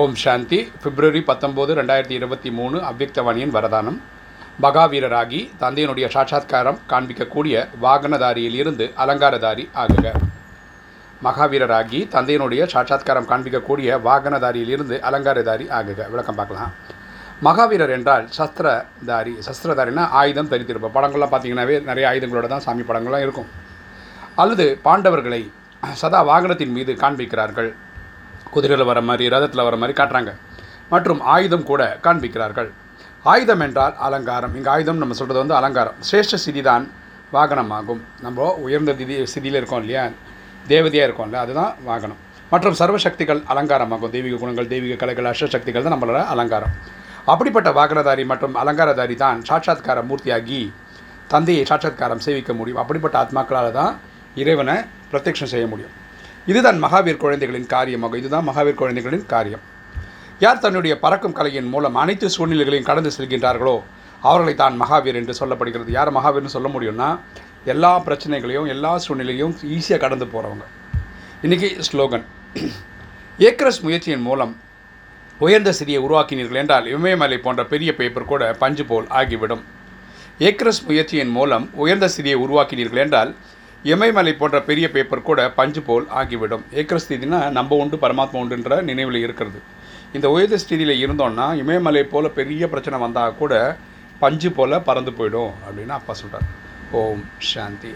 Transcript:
ஓம் சாந்தி. பிப்ரவரி பத்தொம்போது ரெண்டாயிரத்தி இருபத்தி மூணு அவ்யக்தவாணியின் வரதானம். மகாவீரராகி தந்தையினுடைய சாட்சாத்காரம் காண்பிக்கக்கூடிய வாகனதாரியில் இருந்து அலங்காரதாரி ஆகுக. மகாவீரராகி தந்தையினுடைய சாட்சாத்காரம் காண்பிக்கக்கூடிய வாகனதாரியில் இருந்து அலங்காரதாரி ஆகுக. விளக்கம் பார்க்கலாம். மகாவீரர் என்றால் சஸ்திரதாரி. சஸ்திரதாரினா ஆயுதம் தரித்திருப்போம் படங்கள்லாம் பார்த்தீங்கன்னாவே நிறைய ஆயுதங்களோட தான் சாமி படங்கள்லாம் இருக்கும். அல்லது பாண்டவர்களை சதா வாகனத்தின் மீது காண்பிக்கிறார்கள். குதிரையில் வர மாதிரி ரதத்தில் வர மாதிரி காட்டுறாங்க. மற்றும் ஆயுதம் கூட காண்பிக்கிறார்கள். ஆயுதம் என்றால் அலங்காரம். இங்கே ஆயுதம் நம்ம சொல்கிறது வந்து அலங்காரம். சிரேஷ்ட சிதி தான் வாகனமாகும். நம்ம உயர்ந்த திதி சிதியில் இருக்கோம் இல்லையா? தேவதையாக இருக்கோம்ல அதுதான் வாகனம். மற்றும் சர்வசக்திகள் அலங்காரமாகும். தெய்வீக குணங்கள் தெய்வீக கலைகள் அஷ்டசக்திகள் தான் நம்மளோட அலங்காரம். அப்படிப்பட்ட வாகனதாரி மற்றும் அலங்காரதாரி தான் சாட்சாத்கார மூர்த்தியாகி தந்தையை சாட்சாத்காரம் சேவிக்க முடியும். அப்படிப்பட்ட ஆத்மாக்களால் தான் இறைவனை பிரத்யட்சம் செய்ய முடியும். இதுதான் மகாவீர் குழந்தைகளின் காரியமாகும் இதுதான் மகாவீர் குழந்தைகளின் காரியம். யார் தன்னுடைய பறக்கும் கலையின் மூலம் அனைத்து சூழ்நிலைகளையும் கடந்து செல்கின்றார்களோ அவர்களை தான் மகாவீர் என்று சொல்லப்படுகிறது. யார் மகாவீர்னு சொல்ல முடியும்னா எல்லா பிரச்சனைகளையும் எல்லா சூழ்நிலையும் ஈஸியாக கடந்து போகிறவங்க இன்றைக்கி ஸ்லோகன். ஏக்ரஸ் முயற்சியின் மூலம் உயர்ந்த சிறியை உருவாக்கினீர்கள் என்றால் இமயமலை போன்ற பெரிய பேப்பர் கூட பஞ்சு போல் ஆகிவிடும். ஏக்ரஸ் முயற்சியின் மூலம் உயர்ந்த சிறியை உருவாக்கினீர்கள் என்றால் இமயமலை போன்ற பெரிய பேப்பர் கூட பஞ்சு போல் ஆகிவிடும். ஏக்கரஸ்தீதினா நம்ம உண்டு பரமாத்மா உண்டுன்ற நினைவில் இருக்கிறது. இந்த உயர்ந்த ஸ்திதியில் இருந்தோம்னா இமயமலை போல் பெரிய பிரச்சனை வந்தால் கூட பஞ்சு போல் பறந்து போயிடும் அப்படின்னு அப்பா சொல்கிறார் ஓம் சாந்தி.